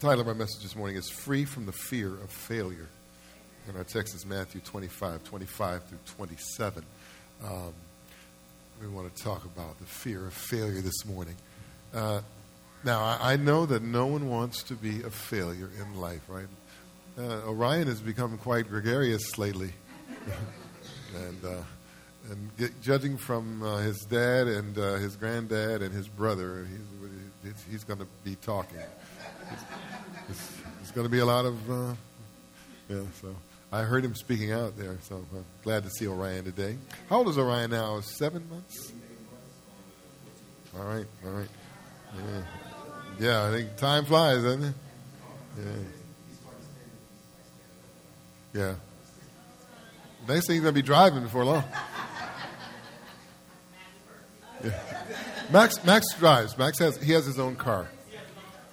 title of our message this morning is Free from the Fear of Failure. And our text is Matthew 25, 25 through 27. Um, we want to talk about the fear of failure this morning. Uh, now, I, I, know that no one wants to be a failure in life, right? Uh, Orion has become quite gregarious lately. and uh, and get, judging from uh, his dad and uh, his granddad and his brother, he's, he's going to be talking it's, going to be a lot of, uh, yeah, so I heard him speaking out there, so I'm glad to see Orion today. How old is Orion now? Seven months? All right, all right. Yeah, yeah I think time flies, doesn't it? Yeah. Yeah. Next thing he's going to be driving before long. Yeah. Max, Max drives. Max has, he has his own car.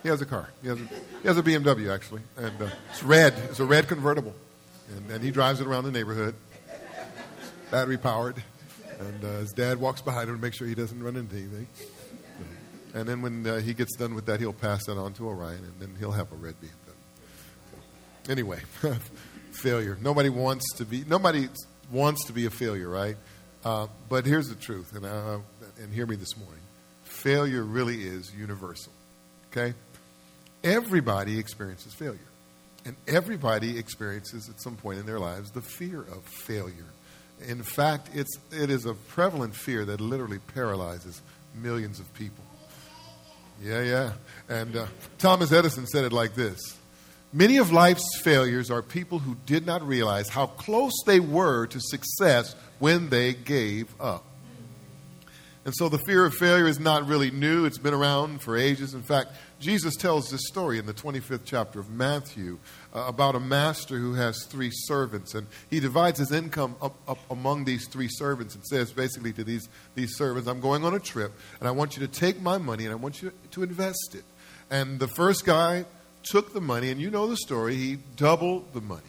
He has a car. He has a, he has a BMW, actually. And uh, it's red. It's a red convertible. And, and he drives it around the neighborhood, battery powered. And uh, his dad walks behind him to make sure he doesn't run into anything. And then when uh, he gets done with that, he'll pass that on to Orion, and then he'll have a red BMW. Anyway, failure. Nobody wants to be. Nobody wants to be a failure, right? Uh, but here's the truth, and uh, and hear me this morning. Failure really is universal. Okay? Everybody experiences failure. And everybody experiences at some point in their lives the fear of failure. In fact, it's, it is a prevalent fear that literally paralyzes millions of people. Yeah, yeah. And uh, Thomas Edison said it like this Many of life's failures are people who did not realize how close they were to success when they gave up. And so the fear of failure is not really new. It's been around for ages. In fact, Jesus tells this story in the 25th chapter of Matthew uh, about a master who has three servants. And he divides his income up, up among these three servants and says basically to these, these servants, I'm going on a trip and I want you to take my money and I want you to invest it. And the first guy took the money, and you know the story, he doubled the money.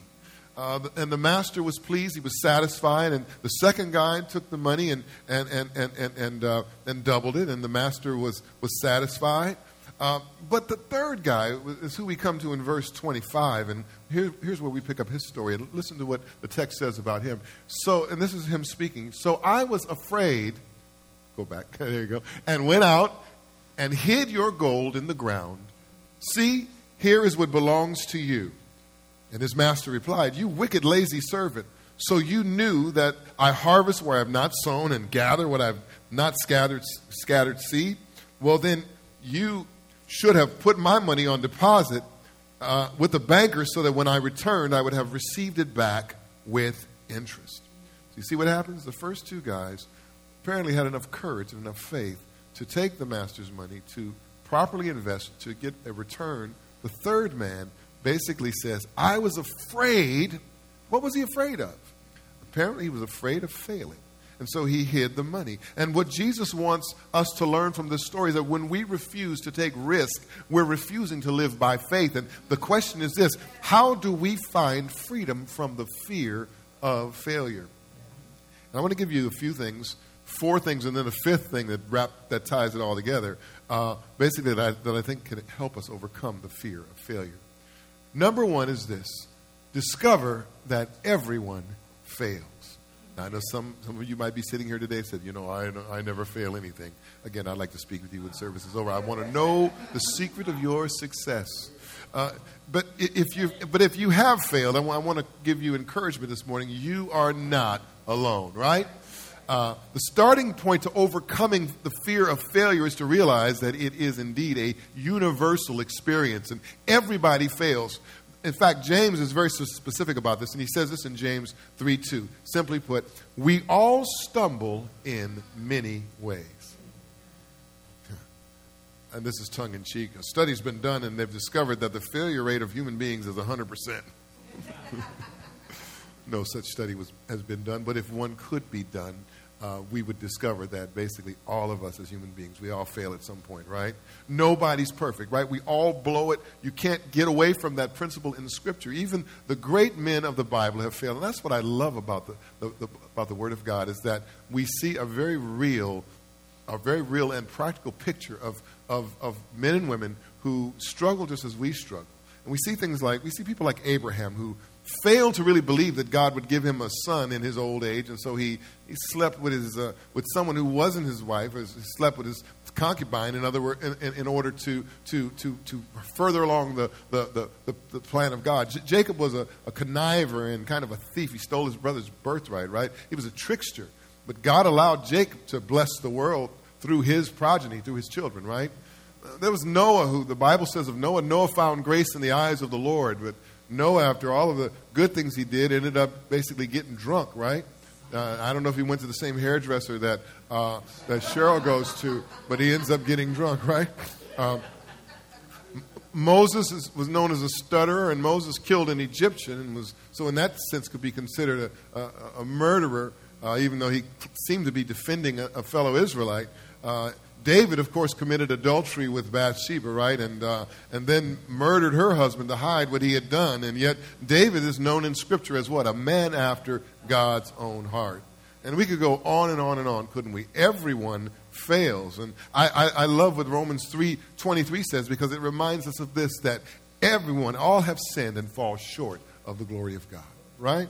Uh, and the master was pleased. He was satisfied. And the second guy took the money and, and, and, and, and, and, uh, and doubled it. And the master was, was satisfied. Uh, but the third guy is who we come to in verse 25. And here, here's where we pick up his story. Listen to what the text says about him. So, and this is him speaking. So I was afraid. Go back. there you go. And went out and hid your gold in the ground. See, here is what belongs to you. And his master replied, You wicked, lazy servant. So you knew that I harvest where I have not sown and gather what I have not scattered, scattered seed? Well, then you should have put my money on deposit uh, with the banker so that when I returned, I would have received it back with interest. So you see what happens? The first two guys apparently had enough courage and enough faith to take the master's money, to properly invest, to get a return. The third man basically says, I was afraid. What was he afraid of? Apparently, he was afraid of failing. And so he hid the money. And what Jesus wants us to learn from this story is that when we refuse to take risk, we're refusing to live by faith. And the question is this how do we find freedom from the fear of failure? And I want to give you a few things, four things, and then a fifth thing that, wrap, that ties it all together, uh, basically, that I, that I think can help us overcome the fear of failure. Number one is this discover that everyone fails. I know some, some of you might be sitting here today and said, you know, I, I never fail anything. Again, I'd like to speak with you when service is over. I want to know the secret of your success. Uh, but if you but if you have failed, I want, want to give you encouragement this morning. You are not alone, right? Uh, the starting point to overcoming the fear of failure is to realize that it is indeed a universal experience and everybody fails. In fact, James is very specific about this, and he says this in James 3 2. Simply put, we all stumble in many ways. And this is tongue in cheek. A study's been done, and they've discovered that the failure rate of human beings is 100%. no such study was, has been done, but if one could be done, uh, we would discover that basically all of us as human beings, we all fail at some point, right? Nobody's perfect, right? We all blow it. You can't get away from that principle in Scripture. Even the great men of the Bible have failed. And that's what I love about the, the, the, about the Word of God is that we see a very real, a very real and practical picture of, of, of men and women who struggle just as we struggle. And we see things like, we see people like Abraham who failed to really believe that God would give him a son in his old age, and so he, he slept with, his, uh, with someone who wasn't his wife, he slept with his concubine, in other words, in, in, order to, to, to, to further along the, the, the, the plan of God. J- Jacob was a, a conniver and kind of a thief. He stole his brother's birthright, right? He was a trickster. But God allowed Jacob to bless the world through his progeny, through his children, right? There was Noah, who the Bible says of Noah, Noah found grace in the eyes of the Lord. But Noah, after all of the good things he did, ended up basically getting drunk, right? Uh, I don't know if he went to the same hairdresser that, uh, that Cheryl goes to, but he ends up getting drunk, right? Um, Moses is, was known as a stutterer, and Moses killed an Egyptian, and was so in that sense could be considered a, a, a murderer, uh, even though he seemed to be defending a, a fellow Israelite. Uh, David, of course, committed adultery with Bathsheba, right? And, uh, and then murdered her husband to hide what he had done. And yet, David is known in Scripture as what? A man after God's own heart. And we could go on and on and on, couldn't we? Everyone fails. And I, I, I love what Romans 3.23 says because it reminds us of this, that everyone, all have sinned and fall short of the glory of God, right?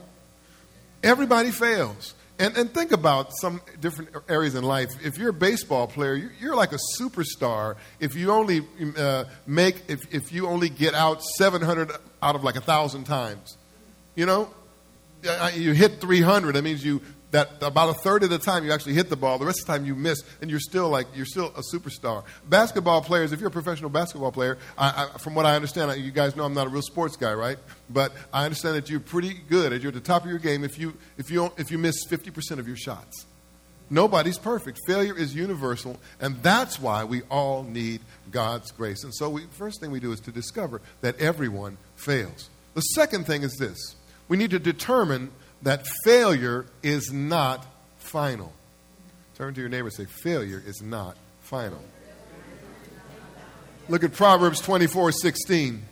Everybody fails. And, and think about some different areas in life. If you're a baseball player, you're, like a superstar if you only uh, make, if, if you only get out 700 out of like a 1,000 times. You know? You hit 300, that means you that about a third of the time you actually hit the ball, the rest of the time you miss, and you're still like you're still a superstar. Basketball players, if you're a professional basketball player, I, I, from what I understand, you guys know I'm not a real sports guy, right? But I understand that you're pretty good, and you're at the top of your game if you if you if you miss 50% of your shots. Nobody's perfect. Failure is universal, and that's why we all need God's grace. And so, we, first thing we do is to discover that everyone fails. The second thing is this: we need to determine that failure is not final. Turn to your neighbor and say, Failure is not final. Look at Proverbs 24 16.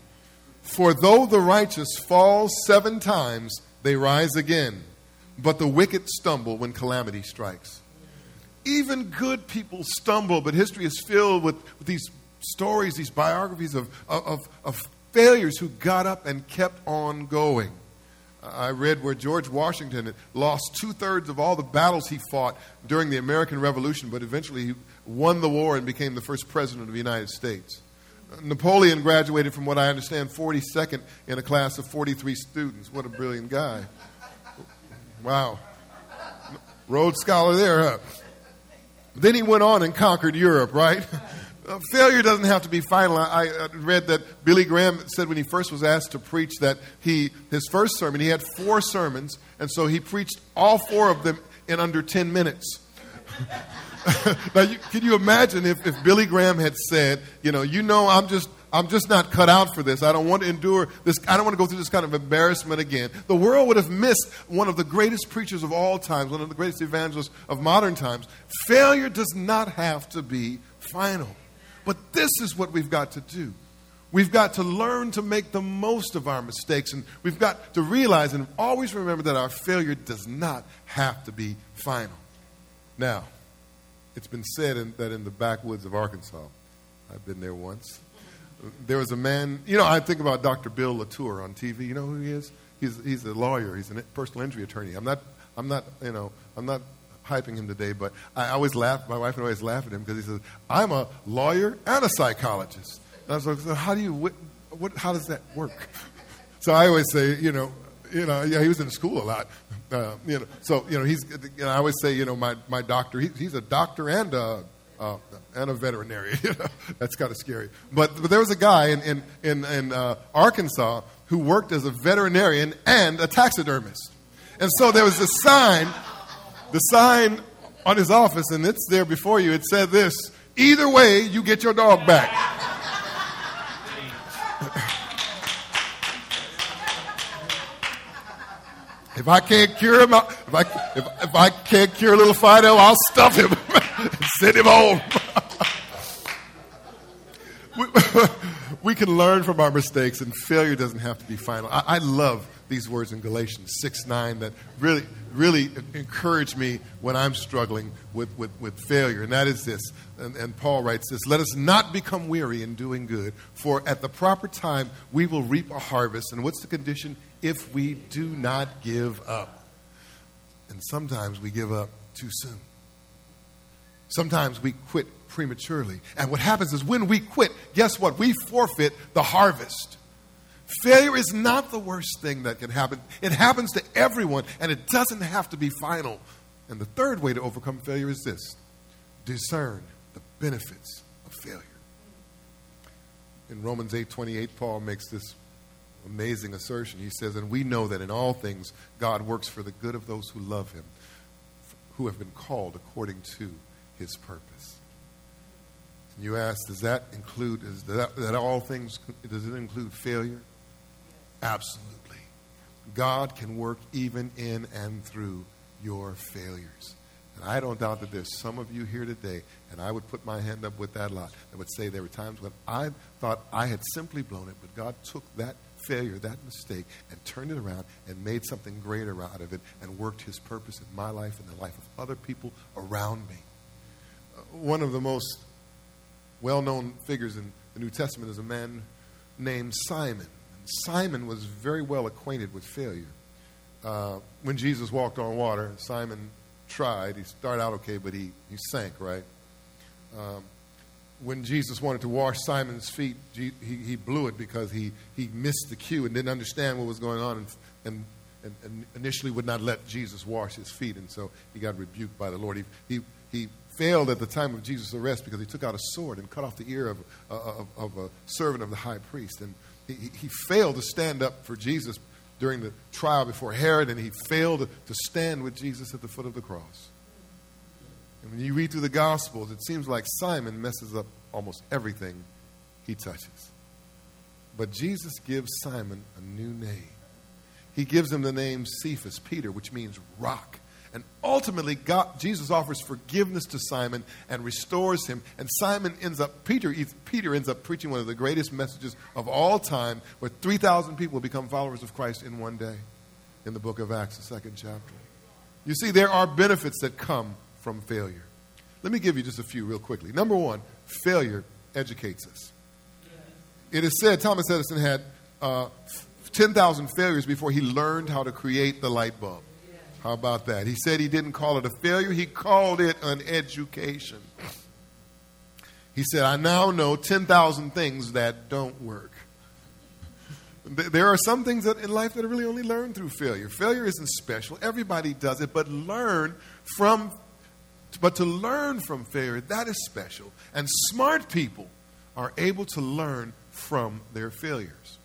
For though the righteous fall seven times, they rise again, but the wicked stumble when calamity strikes. Even good people stumble, but history is filled with, with these stories, these biographies of, of, of failures who got up and kept on going. I read where George Washington lost two thirds of all the battles he fought during the American Revolution, but eventually he won the war and became the first president of the United States. Napoleon graduated from what I understand 42nd in a class of 43 students. What a brilliant guy. Wow. Rhodes Scholar there, huh? Then he went on and conquered Europe, right? Uh, failure doesn't have to be final. I, I, read that Billy Graham said when he first was asked to preach that he his first sermon he had four sermons, and so he preached all four of them in under ten minutes. now, you, can you imagine if, if Billy Graham had said, you know, you know, I'm just I'm just not cut out for this. I don't want to endure this. I don't want to go through this kind of embarrassment again. The world would have missed one of the greatest preachers of all times, one of the greatest evangelists of modern times. Failure does not have to be final. But this is what we've got to do. We've got to learn to make the most of our mistakes, and we've got to realize and always remember that our failure does not have to be final. Now, it's been said in, that in the backwoods of Arkansas, I've been there once. There was a man, you know, I think about Dr. Bill Latour on TV. You know who he is? He's, he's a lawyer, he's a personal injury attorney. I'm not, I'm not, you know, I'm not hyping him today, but I always laugh. My wife I always laugh at him because he says, "I'm a lawyer and a psychologist." And I was like, so "How do you? What, what, How does that work?" So I always say, you know, you know, yeah, he was in school a lot. Uh, you know, so you know, he's. You know, I always say, you know, my my doctor. He, he's a doctor and a. Uh, and a veterinarian. That's kind of scary. But, but there was a guy in, in, in, in uh, Arkansas who worked as a veterinarian and a taxidermist. And so there was a sign the sign on his office, and it's there before you. It said this Either way, you get your dog back. if I can't cure him, if I, if, if I can't cure little Fido, I'll stuff him and send him home. we, we can learn from our mistakes, and failure doesn't have to be final. I, I love these words in Galatians 6 9 that really, really encourage me when I'm struggling with, with, with failure. And that is this. And, and Paul writes this Let us not become weary in doing good, for at the proper time we will reap a harvest. And what's the condition? If we do not give up. And sometimes we give up too soon. Sometimes we quit prematurely. And what happens is when we quit, guess what? We forfeit the harvest. Failure is not the worst thing that can happen. It happens to everyone, and it doesn't have to be final. And the third way to overcome failure is this discern the benefits of failure. In Romans 8 28, Paul makes this amazing assertion. He says, And we know that in all things God works for the good of those who love him, who have been called according to his purpose. And You ask, does that include, is that, that all things, does it include failure? Absolutely. God can work even in and through your failures. And I don't doubt that there's some of you here today, and I would put my hand up with that lot, that would say there were times when I thought I had simply blown it, but God took that failure, that mistake, and turned it around and made something greater out of it and worked His purpose in my life and the life of other people around me. Uh, one of the most well known figures in the New Testament is a man named Simon. Simon was very well acquainted with failure. Uh, when Jesus walked on water, Simon tried. He started out okay, but he, he sank, right? Um, when Jesus wanted to wash Simon's feet, he, he blew it because he, he missed the cue and didn't understand what was going on and, and, and initially would not let Jesus wash his feet. And so he got rebuked by the Lord. He, he, he failed at the time of Jesus' arrest because he took out a sword and cut off the ear of, uh, of, of a servant of the high priest. And he, he failed to stand up for Jesus during the trial before Herod, and he failed to stand with Jesus at the foot of the cross. And when you read through the Gospels, it seems like Simon messes up almost everything he touches. But Jesus gives Simon a new name. He gives him the name Cephas, Peter, which means rock. And ultimately, God, Jesus offers forgiveness to Simon and restores him. And Simon ends up, Peter, Peter ends up preaching one of the greatest messages of all time, where 3,000 people become followers of Christ in one day in the book of Acts, the second chapter. You see, there are benefits that come from failure. Let me give you just a few real quickly. Number one, failure educates us. It is said Thomas Edison had uh, 10,000 failures before he learned how to create the light bulb. How about that? He said he didn't call it a failure, he called it an education. He said, I now know 10,000 things that don't work. There are some things that in life that are really only learned through failure. Failure isn't special. Everybody does it, but learn from but to learn from failure, that is special. And smart people are able to learn from their failures.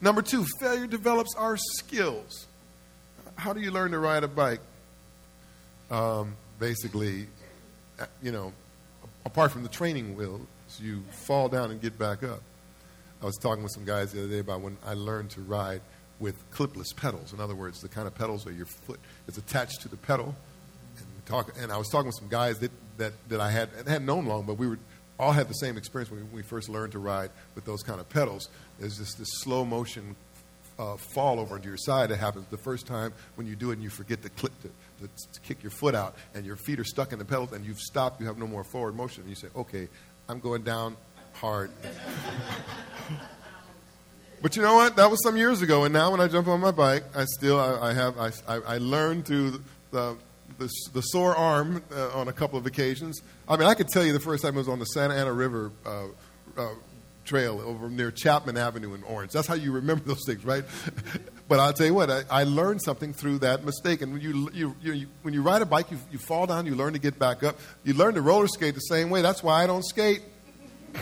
Number two, failure develops our skills how do you learn to ride a bike? Um, basically, uh, you know, apart from the training wheels, you fall down and get back up. I was talking with some guys the other day about when I learned to ride with clipless pedals. In other words, the kind of pedals where your foot is attached to the pedal. And, talk, and I was talking with some guys that, that, that I had, hadn't known long, but we were all had the same experience when we first learned to ride with those kind of pedals. There's just this slow motion uh, fall over into your side. It happens the first time when you do it and you forget to, click, to, to, to, kick your foot out and your feet are stuck in the pedals and you've stopped, you have no more forward motion. And you say, okay, I'm going down hard. but you know what? That was some years ago. And now when I jump on my bike, I still, I, I have, I, I, learned through the, the, the sore arm uh, on a couple of occasions. I mean, I could tell you the first time I was on the Santa Ana River uh, uh, Trail over near Chapman Avenue in Orange. That's how you remember those things, right? but I'll tell you what, I, I, learned something through that mistake. And when you, you, you, when you ride a bike, you, you fall down, you learn to get back up. You learn to roller skate the same way. That's why I don't skate.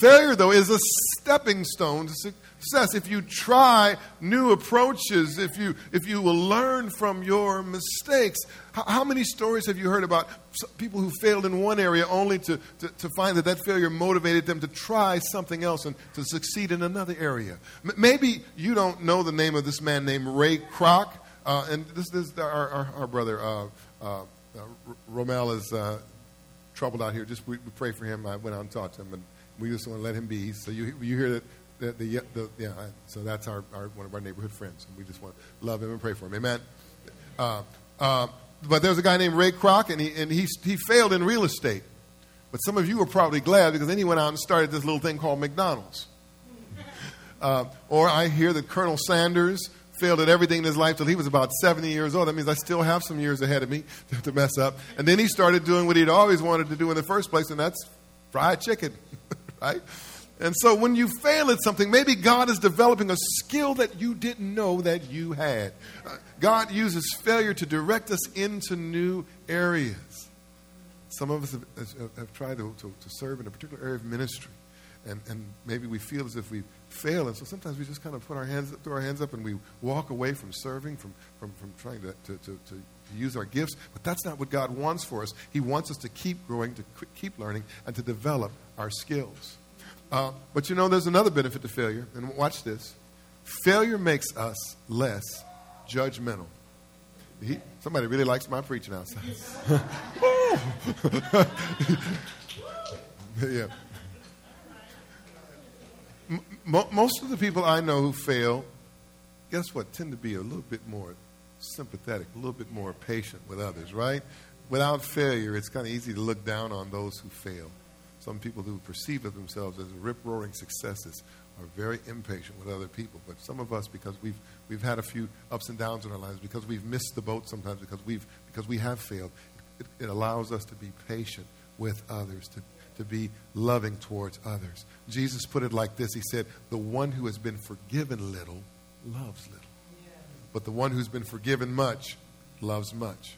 Failure, though, is a stepping stone to success. If you try new approaches, if you, if you will learn from your mistakes. How, how many stories have you heard about people who failed in one area only to, to, to, find that that failure motivated them to try something else and to succeed in another area? M- maybe you don't know the name of this man named Ray Kroc. Uh, and this, this our, our, our brother uh, uh, uh Romel is uh, troubled out here. Just we, we, pray for him. I went out and talked to him, and we just want to let him be. So you, you hear that. The, the, the, yeah, so that's our, our, one of our neighborhood friends, and we just want to love him and pray for him. Amen. Uh, uh, but there's a guy named Ray Kroc, and he and he he failed in real estate. But some of you were probably glad because then he went out and started this little thing called McDonald's. Uh, or I hear that Colonel Sanders failed at everything in his life till he was about 70 years old. That means I still have some years ahead of me to, to mess up. And then he started doing what he'd always wanted to do in the first place, and that's fried chicken, right? And so when you fail at something, maybe God is developing a skill that you didn't know that you had. Uh, God uses failure to direct us into new areas. Some of us have, have, tried to, to, to, serve in a particular area of ministry, and, and maybe we feel as if we fail. And so sometimes we just kind of put our hands, throw our hands up and we walk away from serving, from, from, from trying to, to, to, to use our gifts. But that's not what God wants for us. He wants us to keep growing, to keep learning, and to develop our skills. Uh, but you know, there's another benefit to failure, and watch this. Failure makes us less judgmental. He, somebody really likes my preaching outside. yeah. M- most of the people I know who fail, guess what, tend to be a little bit more sympathetic, a little bit more patient with others, right? Without failure, it's kind of easy to look down on those who fail. Some people who perceive of themselves as rip roaring successes are very impatient with other people. But some of us, because we've, we've had a few ups and downs in our lives, because we've missed the boat sometimes, because, we've, because we have failed, it, it allows us to be patient with others, to, to be loving towards others. Jesus put it like this He said, The one who has been forgiven little loves little. But the one who's been forgiven much loves much.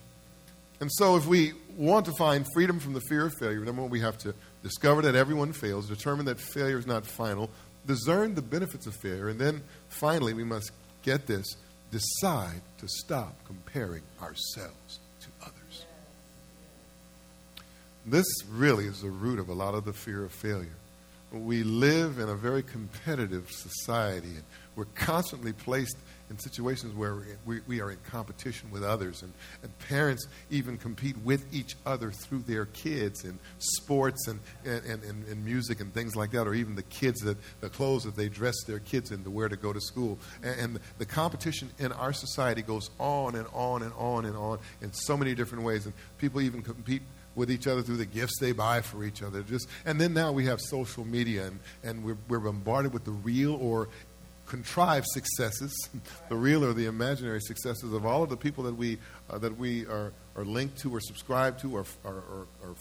And so, if we want to find freedom from the fear of failure, number one, we have to discover that everyone fails, determine that failure is not final, discern the benefits of failure, and then finally, we must get this decide to stop comparing ourselves to others. This really is the root of a lot of the fear of failure. We live in a very competitive society, and we're constantly placed in situations where we, we are in competition with others, and, and parents even compete with each other through their kids in sports and, and, and, and, music and things like that, or even the kids that the clothes that they dress their kids in the wear to go to school. And, and the competition in our society goes on and on and on and on in so many different ways, and people even compete with each other through the gifts they buy for each other. Just and then now we have social media and, and we're, we're bombarded with the real or contrived successes, the real or the imaginary successes of all of the people that we, uh, that we are, are linked to or subscribed to or, or, or, or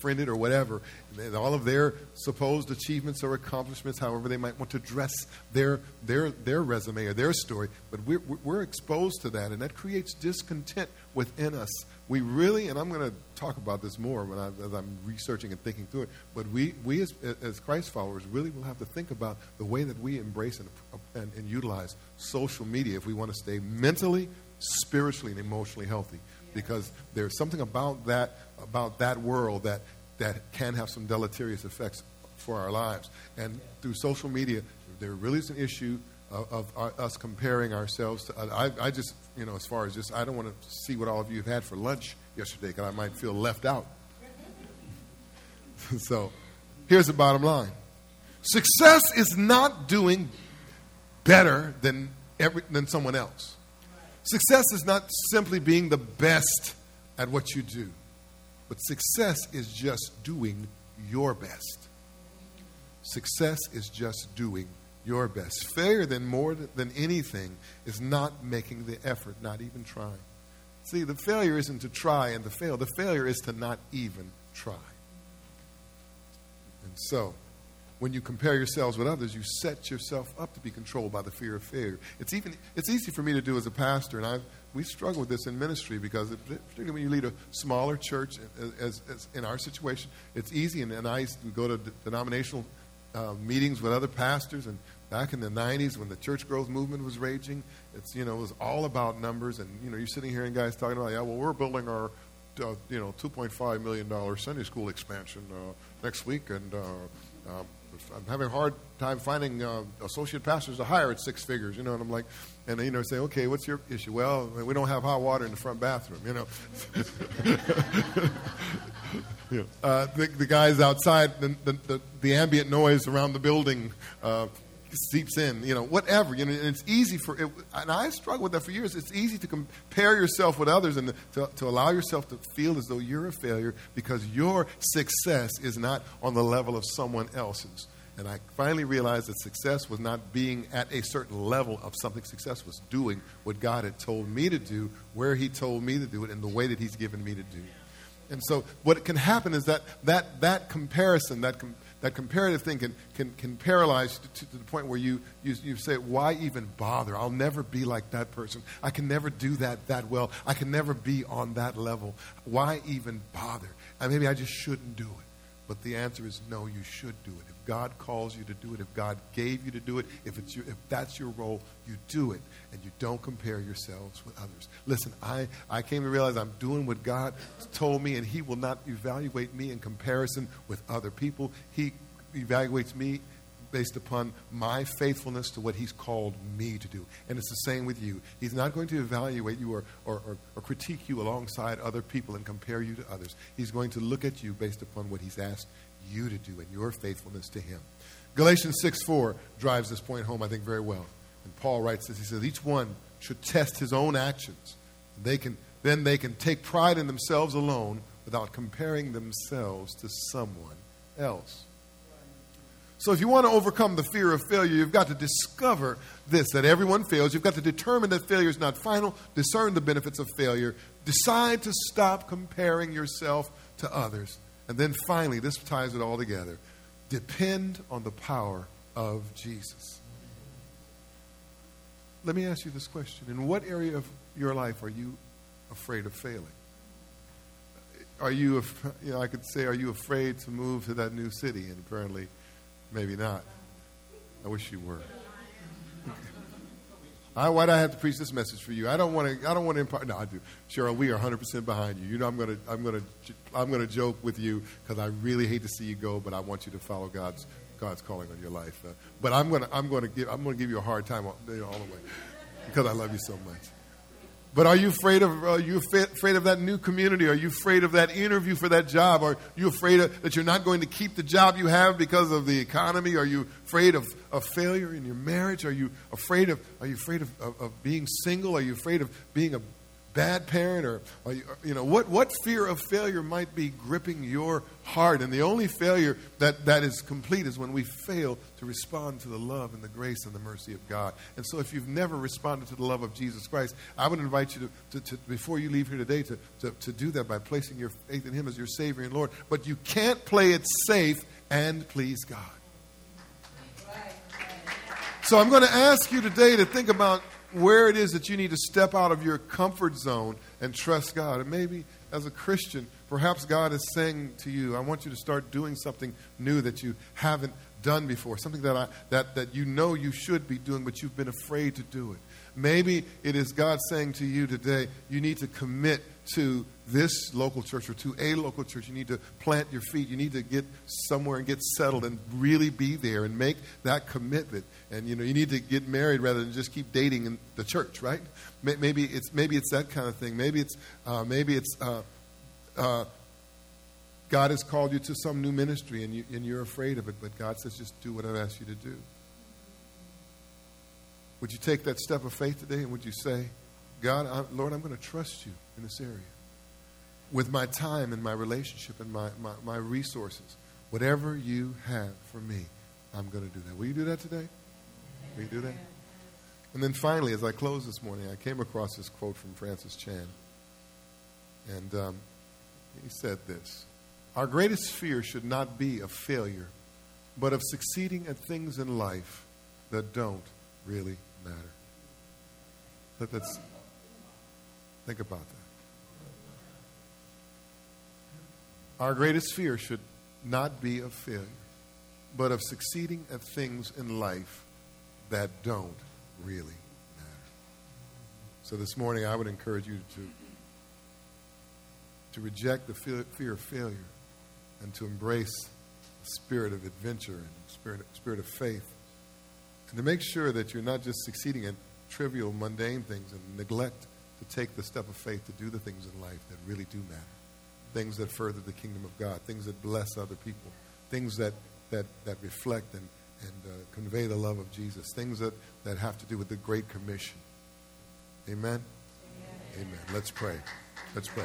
friended or whatever, and all of their supposed achievements or accomplishments, however they might want to dress their, their, their resume or their story. But we're, we're exposed to that, and that creates discontent within us. We really, and I'm going to talk about this more when I, as I'm researching and thinking through it, but we, we as, as Christ followers really will have to think about the way that we embrace and, and, and utilize social media if we want to stay mentally, spiritually, and emotionally healthy. Because there's something about that about that world that that can have some deleterious effects for our lives. And through social media, there really is an issue of, us comparing ourselves to. I, I just you know as far as just I don't want to see what all of you have had for lunch yesterday because I might feel left out. so, here's the bottom line: success is not doing better than every, than someone else. Success is not simply being the best at what you do, but success is just doing your best. Success is just doing your best. Failure, than more than anything, is not making the effort, not even trying. See, the failure isn't to try and to fail, the failure is to not even try. And so, when you compare yourselves with others, you set yourself up to be controlled by the fear of failure. It's even it's easy for me to do as a pastor, and I we struggle with this in ministry because it, particularly when you lead a smaller church, as, as in our situation, it's easy. And, and I used to go to denominational uh, meetings with other pastors, and back in the '90s when the church growth movement was raging, it's you know it was all about numbers, and you know you're sitting here and guys talking about yeah, well we're building our uh, you know 2.5 million dollar Sunday school expansion uh, next week, and uh, um, I'm having a hard time finding uh, associate pastors to hire at six figures, you know. And I'm like, and you know, say, okay, what's your issue? Well, we don't have hot water in the front bathroom, you know. Yeah. Uh, the, the guys outside, the, the, the, ambient noise around the building uh, seeps in, you know, whatever. You know, and it's easy for, it, and I struggled with that for years. It's easy to compare yourself with others and to, to allow yourself to feel as though you're a failure because your success is not on the level of someone else's. And I finally realized that success was not being at a certain level of something. Success was doing what God had told me to do, where He told me to do it, in the way that He's given me to do. And so, what can happen is that that, that comparison, that com- that comparative thing can, can, can paralyze to, to, the point where you, you, you say, Why even bother? I'll never be like that person. I can never do that that well. I can never be on that level. Why even bother? And maybe I just shouldn't do it. But the answer is no, you should do it. God calls you to do it, if God gave you to do it, if, it's your, if that's your role, you do it. And you don't compare yourselves with others. Listen, I, I came to realize I'm doing what God told me, and He will not evaluate me in comparison with other people. He evaluates me based upon my faithfulness to what He's called me to do. And it's the same with you. He's not going to evaluate you or, or, or, or, critique you alongside other people and compare you to others. He's going to look at you based upon what He's asked you to do and your faithfulness to Him. Galatians 6 4 drives this point home, I think, very well. And Paul writes this He says, Each one should test his own actions. They can, then they can take pride in themselves alone without comparing themselves to someone else. So, if you want to overcome the fear of failure, you've got to discover this that everyone fails. You've got to determine that failure is not final, discern the benefits of failure, decide to stop comparing yourself to others. And then finally, this ties it all together depend on the power of Jesus. Let me ask you this question In what area of your life are you afraid of failing? Are you, you know, I could say, are you afraid to move to that new city? And apparently, Maybe not. I wish you were. I, why do I have to preach this message for you? I don't want to. I don't want to impart. No, I do. Cheryl, we are 100 percent behind you. You know, I'm gonna, I'm gonna, I'm gonna joke with you because I really hate to see you go, but I want you to follow God's, God's calling on your life. Uh, but I'm gonna, I'm gonna give, I'm gonna give you a hard time all, you know, all the way because I love you so much. But are you afraid of are you afraid of that new community? Are you afraid of that interview for that job? Are you afraid of, that you're not going to keep the job you have because of the economy? Are you afraid of, of failure in your marriage? Are you afraid of are you afraid of, of, of being single? Are you afraid of being a bad parent or, or, you know what, what fear of failure might be gripping your heart? And the only failure that, that is complete is when we fail to respond to the love and the grace and the mercy of god. And so if you've never responded to the love of jesus christ i would invite you to, to, to before you leave here today to, to, to do that by placing your faith in him as your savior and lord. But you can't play it safe and please god. So i'm going to ask you today to think about where it is that you need to step out of your comfort zone and trust God. And maybe as a Christian, perhaps God is saying to you, I want you to start doing something new that you haven't done before, something that, I, that, that you know you should be doing, but you've been afraid to do it. Maybe it is God saying to you today, you need to commit to this local church or to a local church. You need to plant your feet. You need to get somewhere and get settled and really be there and make that commitment. And you know, you need to get married rather than just keep dating in the church, right? Maybe it's maybe it's that kind of thing. Maybe it's uh, maybe it's uh, uh, God has called you to some new ministry and you and you're afraid of it, but God says just do what I've asked you to do. Would you take that step of faith today and would you say, God, I, Lord, I'm going to trust you in this area with my time and my relationship and my, my, my resources. Whatever you have for me, I'm going to do that. Will you do that today? Will you do that? And then finally, as I close this morning, I came across this quote from Francis Chan. And um, he said this Our greatest fear should not be of failure, but of succeeding at things in life that don't really matter. Let, us think about that. Our greatest fear should not be of failure, but of succeeding at things in life that don't really matter. So this morning, I would encourage you to, to reject the fear of failure and to embrace the spirit of adventure and spirit, spirit of faith and to make sure that you're not just succeeding at trivial, mundane things and neglect to take the step of faith to do the things in life that really do matter. things that further the kingdom of God, things that bless other people, things that, that, that reflect and, and uh, convey the love of Jesus, things that, that have to do with the Great Commission. Amen? Amen. Amen. Let's pray. Let's pray.